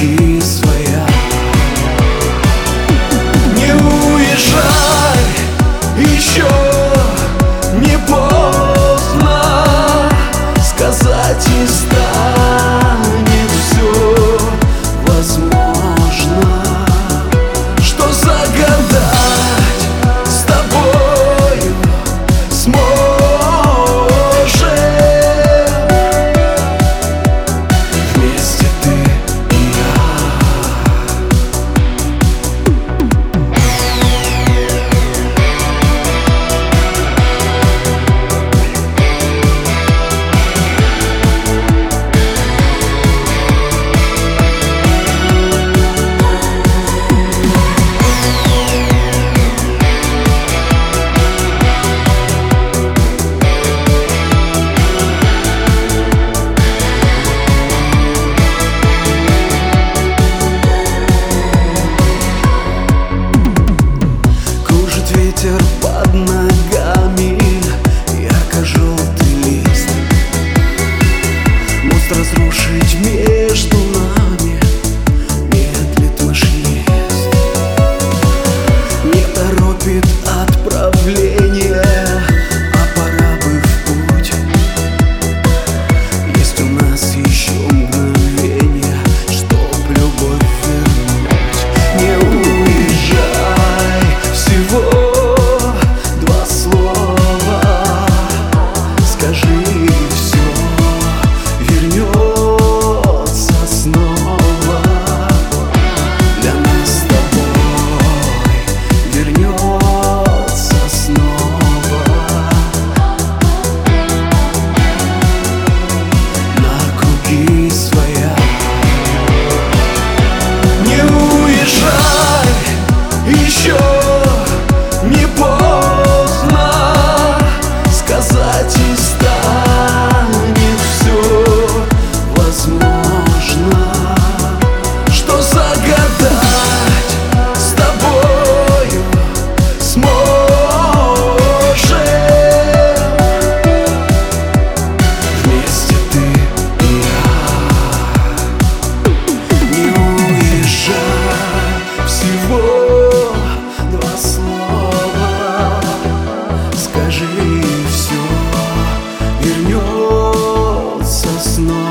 и своя. Не уезжай, еще не поздно Сказать им. ветер под ногами снова